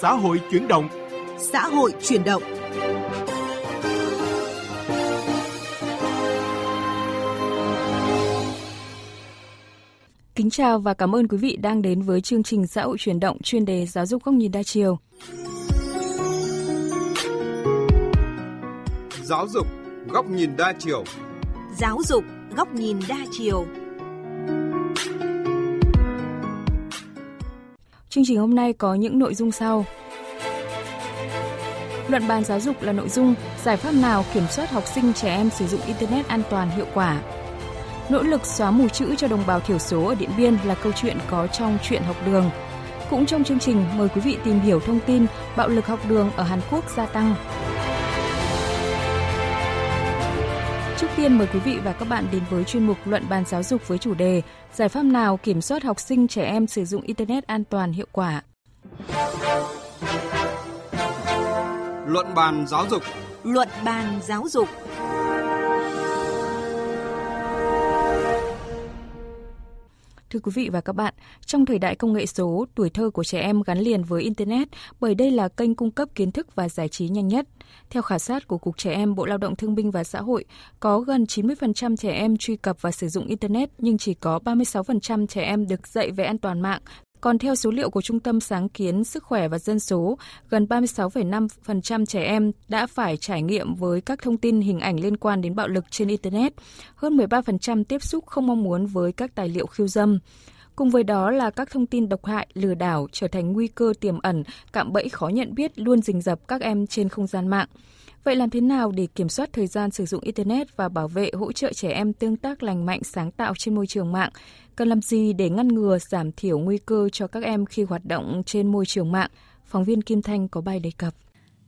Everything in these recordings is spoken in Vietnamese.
Xã hội chuyển động. Xã hội chuyển động. Kính chào và cảm ơn quý vị đang đến với chương trình Xã hội chuyển động chuyên đề giáo dục góc nhìn đa chiều. Giáo dục góc nhìn đa chiều. Giáo dục góc nhìn đa chiều. Chương trình hôm nay có những nội dung sau. Luận bàn giáo dục là nội dung giải pháp nào kiểm soát học sinh trẻ em sử dụng internet an toàn hiệu quả. Nỗ lực xóa mù chữ cho đồng bào thiểu số ở Điện Biên là câu chuyện có trong chuyện học đường. Cũng trong chương trình, mời quý vị tìm hiểu thông tin bạo lực học đường ở Hàn Quốc gia tăng. Trước tiên mời quý vị và các bạn đến với chuyên mục luận bàn giáo dục với chủ đề Giải pháp nào kiểm soát học sinh trẻ em sử dụng Internet an toàn hiệu quả? Luận bàn giáo dục Luận bàn giáo dục Thưa quý vị và các bạn, trong thời đại công nghệ số, tuổi thơ của trẻ em gắn liền với Internet bởi đây là kênh cung cấp kiến thức và giải trí nhanh nhất. Theo khảo sát của Cục Trẻ Em Bộ Lao động Thương binh và Xã hội, có gần 90% trẻ em truy cập và sử dụng Internet nhưng chỉ có 36% trẻ em được dạy về an toàn mạng còn theo số liệu của Trung tâm Sáng kiến Sức khỏe và Dân số, gần 36,5% trẻ em đã phải trải nghiệm với các thông tin hình ảnh liên quan đến bạo lực trên Internet, hơn 13% tiếp xúc không mong muốn với các tài liệu khiêu dâm. Cùng với đó là các thông tin độc hại, lừa đảo trở thành nguy cơ tiềm ẩn, cạm bẫy khó nhận biết luôn rình rập các em trên không gian mạng. Vậy làm thế nào để kiểm soát thời gian sử dụng Internet và bảo vệ hỗ trợ trẻ em tương tác lành mạnh sáng tạo trên môi trường mạng? Cần làm gì để ngăn ngừa giảm thiểu nguy cơ cho các em khi hoạt động trên môi trường mạng? Phóng viên Kim Thanh có bài đề cập.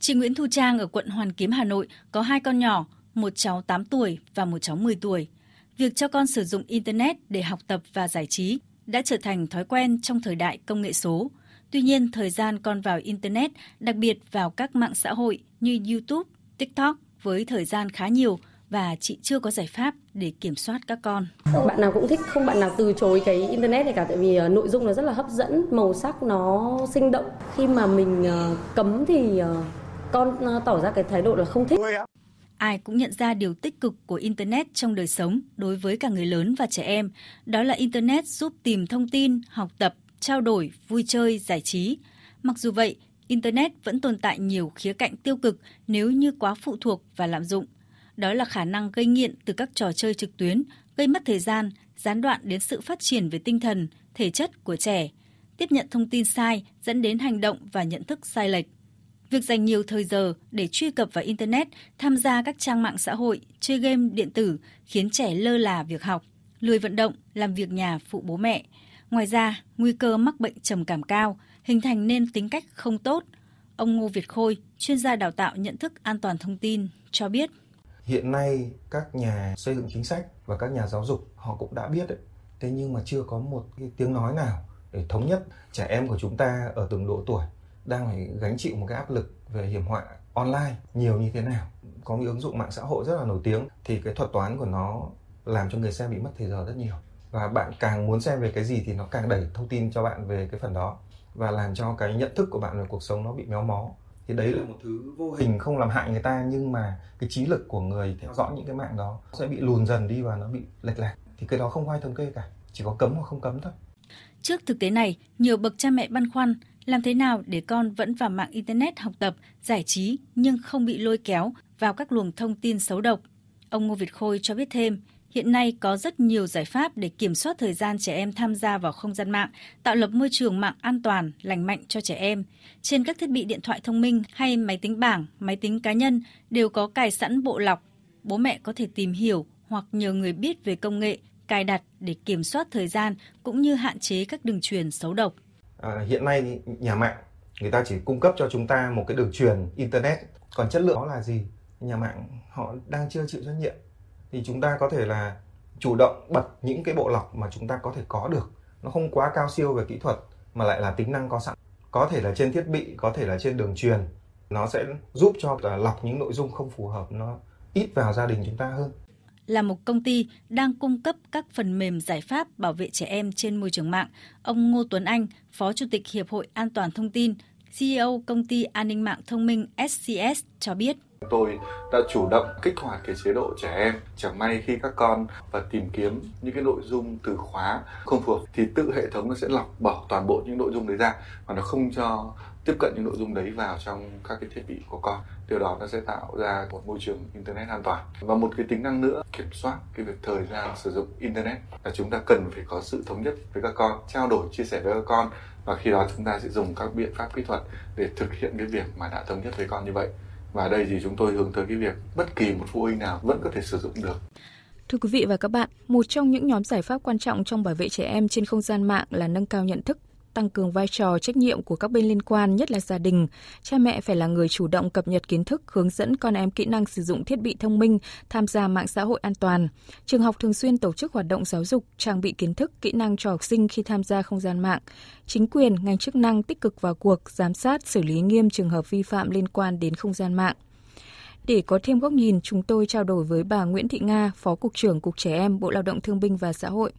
Chị Nguyễn Thu Trang ở quận Hoàn Kiếm, Hà Nội có hai con nhỏ, một cháu 8 tuổi và một cháu 10 tuổi. Việc cho con sử dụng Internet để học tập và giải trí đã trở thành thói quen trong thời đại công nghệ số. Tuy nhiên, thời gian con vào Internet, đặc biệt vào các mạng xã hội như YouTube, TikTok với thời gian khá nhiều và chị chưa có giải pháp để kiểm soát các con. Bạn nào cũng thích, không bạn nào từ chối cái internet này cả tại vì ờ, nội dung nó rất là hấp dẫn, màu sắc nó sinh động. Khi mà mình ờ, cấm thì ờ, con tỏ ra cái thái độ là không thích. Ai cũng nhận ra điều tích cực của Internet trong đời sống đối với cả người lớn và trẻ em. Đó là Internet giúp tìm thông tin, học tập, trao đổi, vui chơi, giải trí. Mặc dù vậy, Internet vẫn tồn tại nhiều khía cạnh tiêu cực nếu như quá phụ thuộc và lạm dụng. Đó là khả năng gây nghiện từ các trò chơi trực tuyến, gây mất thời gian, gián đoạn đến sự phát triển về tinh thần, thể chất của trẻ, tiếp nhận thông tin sai dẫn đến hành động và nhận thức sai lệch. Việc dành nhiều thời giờ để truy cập vào Internet, tham gia các trang mạng xã hội, chơi game điện tử khiến trẻ lơ là việc học, lười vận động, làm việc nhà phụ bố mẹ. Ngoài ra, nguy cơ mắc bệnh trầm cảm cao, hình thành nên tính cách không tốt. Ông Ngô Việt Khôi, chuyên gia đào tạo nhận thức an toàn thông tin, cho biết. Hiện nay các nhà xây dựng chính sách và các nhà giáo dục họ cũng đã biết đấy. Thế nhưng mà chưa có một cái tiếng nói nào để thống nhất trẻ em của chúng ta ở từng độ tuổi đang phải gánh chịu một cái áp lực về hiểm họa online nhiều như thế nào. Có những ứng dụng mạng xã hội rất là nổi tiếng thì cái thuật toán của nó làm cho người xem bị mất thời giờ rất nhiều. Và bạn càng muốn xem về cái gì thì nó càng đẩy thông tin cho bạn về cái phần đó và làm cho cái nhận thức của bạn về cuộc sống nó bị méo mó thì đấy là một thứ vô hình. không làm hại người ta nhưng mà cái trí lực của người theo dõi những cái mạng đó sẽ bị lùn dần đi và nó bị lệch lạc. Thì cái đó không ai thống kê cả chỉ có cấm hoặc không cấm thôi. Trước thực tế này nhiều bậc cha mẹ băn khoăn làm thế nào để con vẫn vào mạng internet học tập giải trí nhưng không bị lôi kéo vào các luồng thông tin xấu độc. Ông ngô việt khôi cho biết thêm Hiện nay có rất nhiều giải pháp để kiểm soát thời gian trẻ em tham gia vào không gian mạng, tạo lập môi trường mạng an toàn, lành mạnh cho trẻ em. Trên các thiết bị điện thoại thông minh hay máy tính bảng, máy tính cá nhân đều có cài sẵn bộ lọc. Bố mẹ có thể tìm hiểu hoặc nhờ người biết về công nghệ cài đặt để kiểm soát thời gian cũng như hạn chế các đường truyền xấu độc. À, hiện nay nhà mạng người ta chỉ cung cấp cho chúng ta một cái đường truyền internet, còn chất lượng đó là gì? Nhà mạng họ đang chưa chịu trách nhiệm thì chúng ta có thể là chủ động bật những cái bộ lọc mà chúng ta có thể có được. Nó không quá cao siêu về kỹ thuật mà lại là tính năng có sẵn. Có thể là trên thiết bị có thể là trên đường truyền. Nó sẽ giúp cho lọc những nội dung không phù hợp nó ít vào gia đình chúng ta hơn. Là một công ty đang cung cấp các phần mềm giải pháp bảo vệ trẻ em trên môi trường mạng, ông Ngô Tuấn Anh, Phó Chủ tịch Hiệp hội An toàn thông tin, CEO công ty an ninh mạng thông minh SCS cho biết. Tôi đã chủ động kích hoạt cái chế độ trẻ em. Chẳng may khi các con và tìm kiếm những cái nội dung từ khóa không phù hợp thì tự hệ thống nó sẽ lọc bỏ toàn bộ những nội dung đấy ra và nó không cho tiếp cận những nội dung đấy vào trong các cái thiết bị của con. Điều đó nó sẽ tạo ra một môi trường internet an toàn. Và một cái tính năng nữa, kiểm soát cái việc thời gian sử dụng internet là chúng ta cần phải có sự thống nhất với các con, trao đổi, chia sẻ với các con và khi đó chúng ta sẽ dùng các biện pháp kỹ thuật để thực hiện cái việc mà đã thống nhất với con như vậy và đây thì chúng tôi hướng tới cái việc bất kỳ một phụ huynh nào vẫn có thể sử dụng được. Thưa quý vị và các bạn, một trong những nhóm giải pháp quan trọng trong bảo vệ trẻ em trên không gian mạng là nâng cao nhận thức tăng cường vai trò trách nhiệm của các bên liên quan, nhất là gia đình. Cha mẹ phải là người chủ động cập nhật kiến thức, hướng dẫn con em kỹ năng sử dụng thiết bị thông minh, tham gia mạng xã hội an toàn. Trường học thường xuyên tổ chức hoạt động giáo dục, trang bị kiến thức, kỹ năng cho học sinh khi tham gia không gian mạng. Chính quyền, ngành chức năng tích cực vào cuộc, giám sát, xử lý nghiêm trường hợp vi phạm liên quan đến không gian mạng. Để có thêm góc nhìn, chúng tôi trao đổi với bà Nguyễn Thị Nga, Phó Cục trưởng Cục Trẻ Em, Bộ Lao động Thương binh và Xã hội.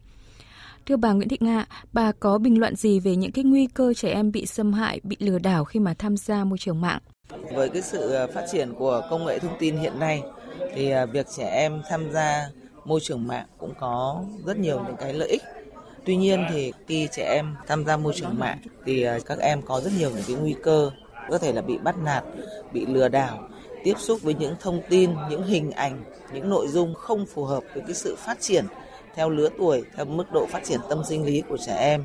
Thưa bà Nguyễn Thị Nga, bà có bình luận gì về những cái nguy cơ trẻ em bị xâm hại, bị lừa đảo khi mà tham gia môi trường mạng? Với cái sự à, phát triển của công nghệ thông tin hiện nay thì à, việc trẻ em tham gia môi trường mạng cũng có rất nhiều những cái lợi ích. Tuy nhiên thì khi trẻ em tham gia môi trường mạng thì à, các em có rất nhiều những cái nguy cơ có thể là bị bắt nạt, bị lừa đảo, tiếp xúc với những thông tin, những hình ảnh, những nội dung không phù hợp với cái sự phát triển theo lứa tuổi, theo mức độ phát triển tâm sinh lý của trẻ em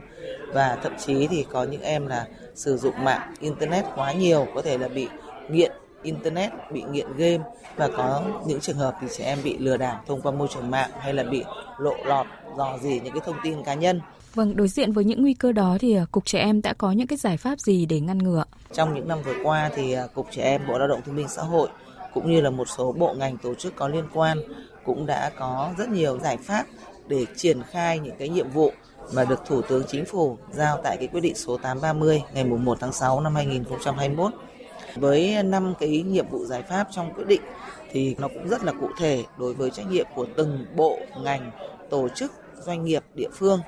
và thậm chí thì có những em là sử dụng mạng internet quá nhiều có thể là bị nghiện internet, bị nghiện game và có những trường hợp thì trẻ em bị lừa đảo thông qua môi trường mạng hay là bị lộ lọt dò dỉ những cái thông tin cá nhân. Vâng, đối diện với những nguy cơ đó thì à, Cục Trẻ Em đã có những cái giải pháp gì để ngăn ngừa? Trong những năm vừa qua thì à, Cục Trẻ Em, Bộ Lao động Thương binh Xã hội cũng như là một số bộ ngành tổ chức có liên quan cũng đã có rất nhiều giải pháp để triển khai những cái nhiệm vụ mà được Thủ tướng Chính phủ giao tại cái quyết định số 830 ngày 1 tháng 6 năm 2021. Với năm cái nhiệm vụ giải pháp trong quyết định thì nó cũng rất là cụ thể đối với trách nhiệm của từng bộ, ngành, tổ chức, doanh nghiệp, địa phương.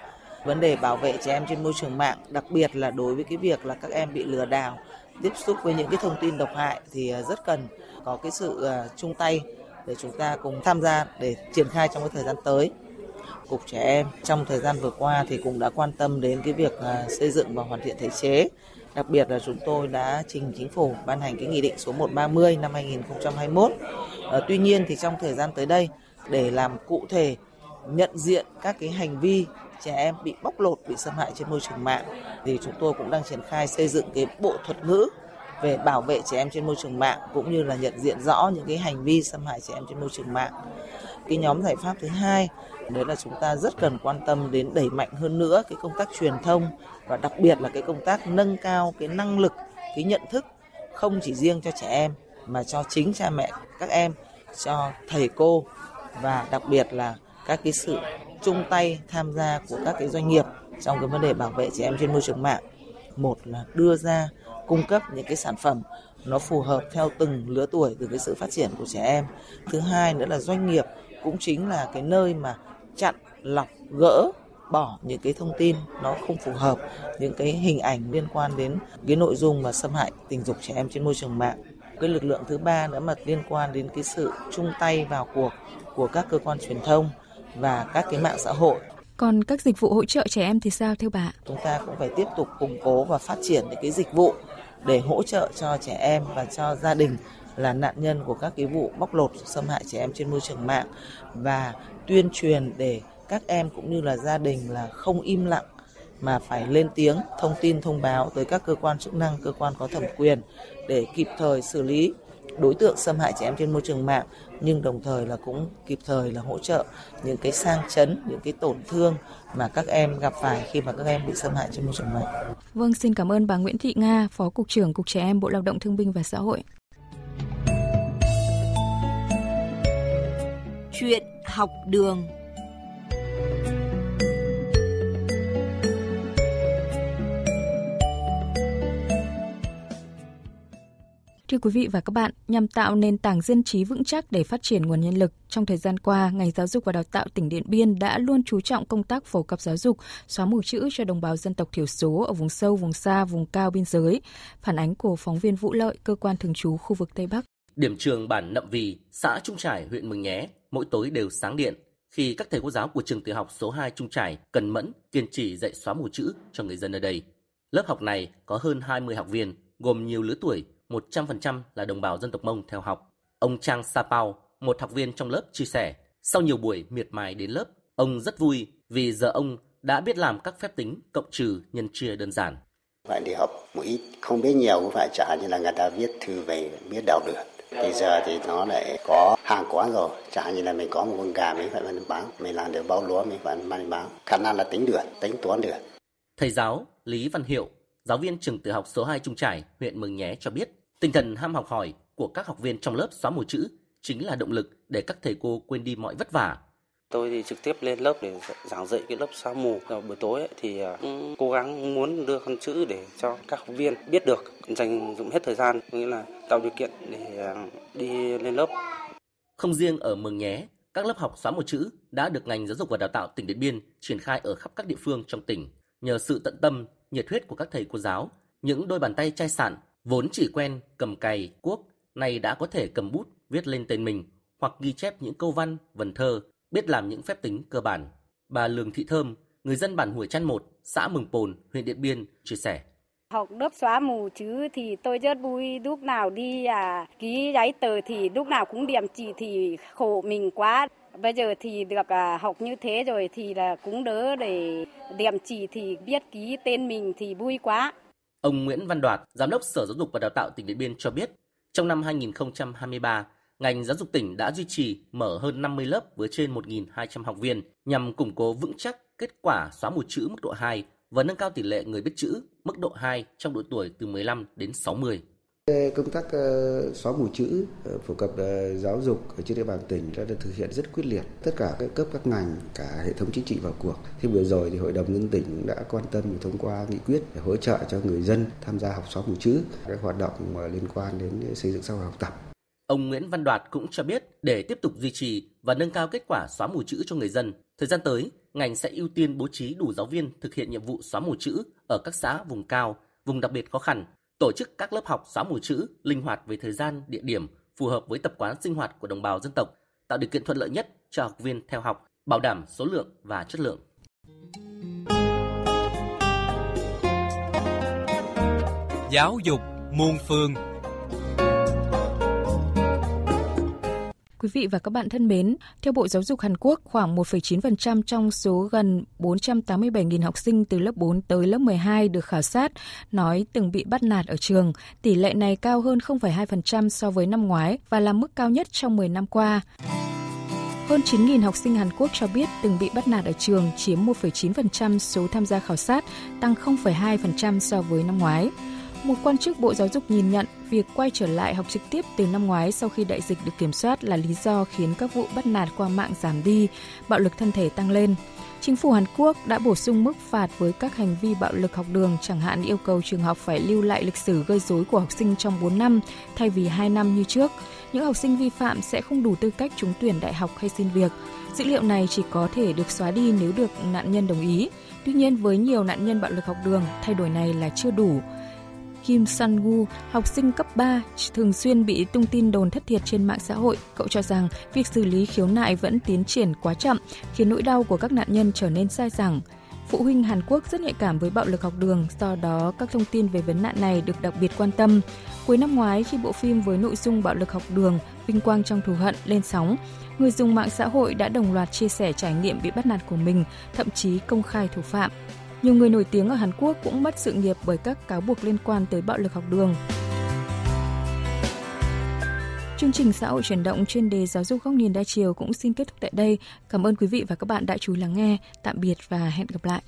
Vấn đề bảo vệ trẻ em trên môi trường mạng, đặc biệt là đối với cái việc là các em bị lừa đảo, tiếp xúc với những cái thông tin độc hại thì à, rất cần có cái sự à, chung tay để chúng ta cùng tham gia để triển khai trong cái thời gian tới. Cục Trẻ Em trong thời gian vừa qua thì cũng đã quan tâm đến cái việc à, xây dựng và hoàn thiện thể chế. Đặc biệt là chúng tôi đã trình chính phủ ban hành cái nghị định số 130 năm 2021. À, ờ, tuy nhiên thì trong thời gian tới đây để làm cụ thể nhận diện các cái hành vi trẻ em bị bóc lột, bị xâm hại trên môi trường mạng thì chúng tôi cũng đang triển khai xây dựng cái bộ thuật ngữ về bảo vệ trẻ em trên môi trường mạng cũng như là nhận diện rõ những cái hành vi xâm hại trẻ em trên môi trường mạng. Cái nhóm giải pháp thứ hai. Đấy là chúng ta rất cần quan tâm đến đẩy mạnh hơn nữa cái công tác truyền thông và đặc biệt là cái công tác nâng cao cái năng lực, cái nhận thức không chỉ riêng cho trẻ em mà cho chính cha mẹ, các em, cho thầy cô và đặc biệt là các cái sự chung tay tham gia của các cái doanh nghiệp trong cái vấn đề bảo vệ trẻ em trên môi trường mạng. Một là đưa ra cung cấp những cái sản phẩm nó phù hợp theo từng lứa tuổi từ cái sự phát triển của trẻ em. Thứ hai nữa là doanh nghiệp cũng chính là cái nơi mà chặn lọc gỡ bỏ những cái thông tin nó không phù hợp những cái hình ảnh liên quan đến cái nội dung mà xâm hại tình dục trẻ em trên môi trường mạng cái lực lượng thứ ba nữa mà liên quan đến cái sự chung tay vào cuộc của các cơ quan truyền thông và các cái mạng xã hội còn các dịch vụ hỗ trợ trẻ em thì sao thưa bà? Chúng ta cũng phải tiếp tục củng cố và phát triển những cái dịch vụ để hỗ trợ cho trẻ em và cho gia đình là nạn nhân của các cái vụ bóc lột xâm hại trẻ em trên môi trường mạng và tuyên truyền để các em cũng như là gia đình là không im lặng mà phải lên tiếng thông tin thông báo tới các cơ quan chức năng, cơ quan có thẩm quyền để kịp thời xử lý đối tượng xâm hại trẻ em trên môi trường mạng nhưng đồng thời là cũng kịp thời là hỗ trợ những cái sang chấn, những cái tổn thương mà các em gặp phải khi mà các em bị xâm hại trên môi trường mạng. Vâng, xin cảm ơn bà Nguyễn Thị Nga, Phó Cục trưởng Cục Trẻ Em Bộ Lao động Thương binh và Xã hội. Chuyện học đường Thưa quý vị và các bạn, nhằm tạo nền tảng dân trí vững chắc để phát triển nguồn nhân lực, trong thời gian qua, ngành giáo dục và đào tạo tỉnh Điện Biên đã luôn chú trọng công tác phổ cập giáo dục, xóa mù chữ cho đồng bào dân tộc thiểu số ở vùng sâu, vùng xa, vùng cao biên giới. Phản ánh của phóng viên Vũ Lợi, cơ quan thường trú khu vực Tây Bắc. Điểm trường bản Nậm Vì, xã Trung Trải, huyện Mường Nhé, mỗi tối đều sáng điện khi các thầy cô giáo của trường tiểu học số 2 Trung Trải cần mẫn kiên trì dạy xóa mù chữ cho người dân ở đây. Lớp học này có hơn 20 học viên, gồm nhiều lứa tuổi, 100% là đồng bào dân tộc Mông theo học. Ông Trang Sapao, một học viên trong lớp chia sẻ, sau nhiều buổi miệt mài đến lớp, ông rất vui vì giờ ông đã biết làm các phép tính cộng trừ nhân chia đơn giản. Phải đi học một ít, không biết nhiều cũng phải trả như là người ta viết thư về biết đọc được. Thì giờ thì nó lại có hàng quán rồi, chẳng như là mình có một con gà mình phải bán, mình làm được bao lúa mình phải mang bán. Khả năng là tính được, tính toán được. Thầy giáo Lý Văn Hiệu, giáo viên trường tiểu học số 2 Trung Trải, huyện Mường Nhé cho biết, tinh thần ham học hỏi của các học viên trong lớp xóa mù chữ chính là động lực để các thầy cô quên đi mọi vất vả. Tôi thì trực tiếp lên lớp để giảng dạy cái lớp xóa mù. Vào buổi tối ấy, thì à, cũng cố gắng muốn đưa con chữ để cho các học viên biết được, dành dụng hết thời gian, nghĩa là tạo điều kiện để à, đi lên lớp. Không riêng ở Mường Nhé, các lớp học xóa mù chữ đã được ngành giáo dục và đào tạo tỉnh Điện Biên triển khai ở khắp các địa phương trong tỉnh. Nhờ sự tận tâm, nhiệt huyết của các thầy cô giáo, những đôi bàn tay chai sạn vốn chỉ quen cầm cày, cuốc, nay đã có thể cầm bút viết lên tên mình hoặc ghi chép những câu văn, vần thơ, biết làm những phép tính cơ bản. Bà Lương Thị Thơm, người dân bản Hùi Chăn một, xã Mường Pồn, huyện Điện Biên chia sẻ. Học lớp xóa mù chứ thì tôi rất vui lúc nào đi à, ký giấy tờ thì lúc nào cũng điểm chỉ thì khổ mình quá. Bây giờ thì được à, học như thế rồi thì là cũng đỡ để điểm chỉ thì biết ký tên mình thì vui quá. Ông Nguyễn Văn Đoạt, Giám đốc Sở Giáo dục và Đào tạo tỉnh Điện Biên cho biết, trong năm 2023, ngành giáo dục tỉnh đã duy trì mở hơn 50 lớp với trên 1.200 học viên nhằm củng cố vững chắc kết quả xóa mù chữ mức độ 2 và nâng cao tỷ lệ người biết chữ mức độ 2 trong độ tuổi từ 15 đến 60. Công tác ờ, xóa mù chữ, ờ, phổ cập ờ, giáo dục ở trên địa bàn tỉnh đã được thực hiện rất quyết liệt. Tất cả các cấp các ngành, cả hệ thống chính trị vào cuộc. Thì vừa rồi thì Hội đồng nhân tỉnh đã quan tâm và thông qua nghị quyết để hỗ trợ cho người dân tham gia học xóa mù chữ, các hoạt động liên quan đến xây dựng xã hội học tập. Ông Nguyễn Văn Đoạt cũng cho biết để tiếp tục duy trì và nâng cao kết quả xóa mù chữ cho người dân, thời gian tới, ngành sẽ ưu tiên bố trí đủ giáo viên thực hiện nhiệm vụ xóa mù chữ ở các xã vùng cao, vùng đặc biệt khó khăn, tổ chức các lớp học xóa mù chữ linh hoạt về thời gian, địa điểm, phù hợp với tập quán sinh hoạt của đồng bào dân tộc, tạo điều kiện thuận lợi nhất cho học viên theo học, bảo đảm số lượng và chất lượng. Giáo dục muôn phương Quý vị và các bạn thân mến, theo Bộ Giáo dục Hàn Quốc, khoảng 1,9% trong số gần 487.000 học sinh từ lớp 4 tới lớp 12 được khảo sát nói từng bị bắt nạt ở trường. Tỷ lệ này cao hơn 0,2% so với năm ngoái và là mức cao nhất trong 10 năm qua. Hơn 9.000 học sinh Hàn Quốc cho biết từng bị bắt nạt ở trường, chiếm 1,9% số tham gia khảo sát, tăng 0,2% so với năm ngoái. Một quan chức Bộ Giáo dục nhìn nhận việc quay trở lại học trực tiếp từ năm ngoái sau khi đại dịch được kiểm soát là lý do khiến các vụ bắt nạt qua mạng giảm đi, bạo lực thân thể tăng lên. Chính phủ Hàn Quốc đã bổ sung mức phạt với các hành vi bạo lực học đường, chẳng hạn yêu cầu trường học phải lưu lại lịch sử gây rối của học sinh trong 4 năm thay vì 2 năm như trước. Những học sinh vi phạm sẽ không đủ tư cách trúng tuyển đại học hay xin việc. Dữ liệu này chỉ có thể được xóa đi nếu được nạn nhân đồng ý. Tuy nhiên, với nhiều nạn nhân bạo lực học đường, thay đổi này là chưa đủ. Kim Sun Gu, học sinh cấp 3, thường xuyên bị tung tin đồn thất thiệt trên mạng xã hội. Cậu cho rằng việc xử lý khiếu nại vẫn tiến triển quá chậm, khiến nỗi đau của các nạn nhân trở nên sai rằng. Phụ huynh Hàn Quốc rất nhạy cảm với bạo lực học đường, do đó các thông tin về vấn nạn này được đặc biệt quan tâm. Cuối năm ngoái, khi bộ phim với nội dung bạo lực học đường, vinh quang trong thù hận lên sóng, người dùng mạng xã hội đã đồng loạt chia sẻ trải nghiệm bị bắt nạt của mình, thậm chí công khai thủ phạm. Nhiều người nổi tiếng ở Hàn Quốc cũng mất sự nghiệp bởi các cáo buộc liên quan tới bạo lực học đường. Chương trình xã hội chuyển động chuyên đề giáo dục góc nhìn đa chiều cũng xin kết thúc tại đây. Cảm ơn quý vị và các bạn đã chú ý lắng nghe. Tạm biệt và hẹn gặp lại.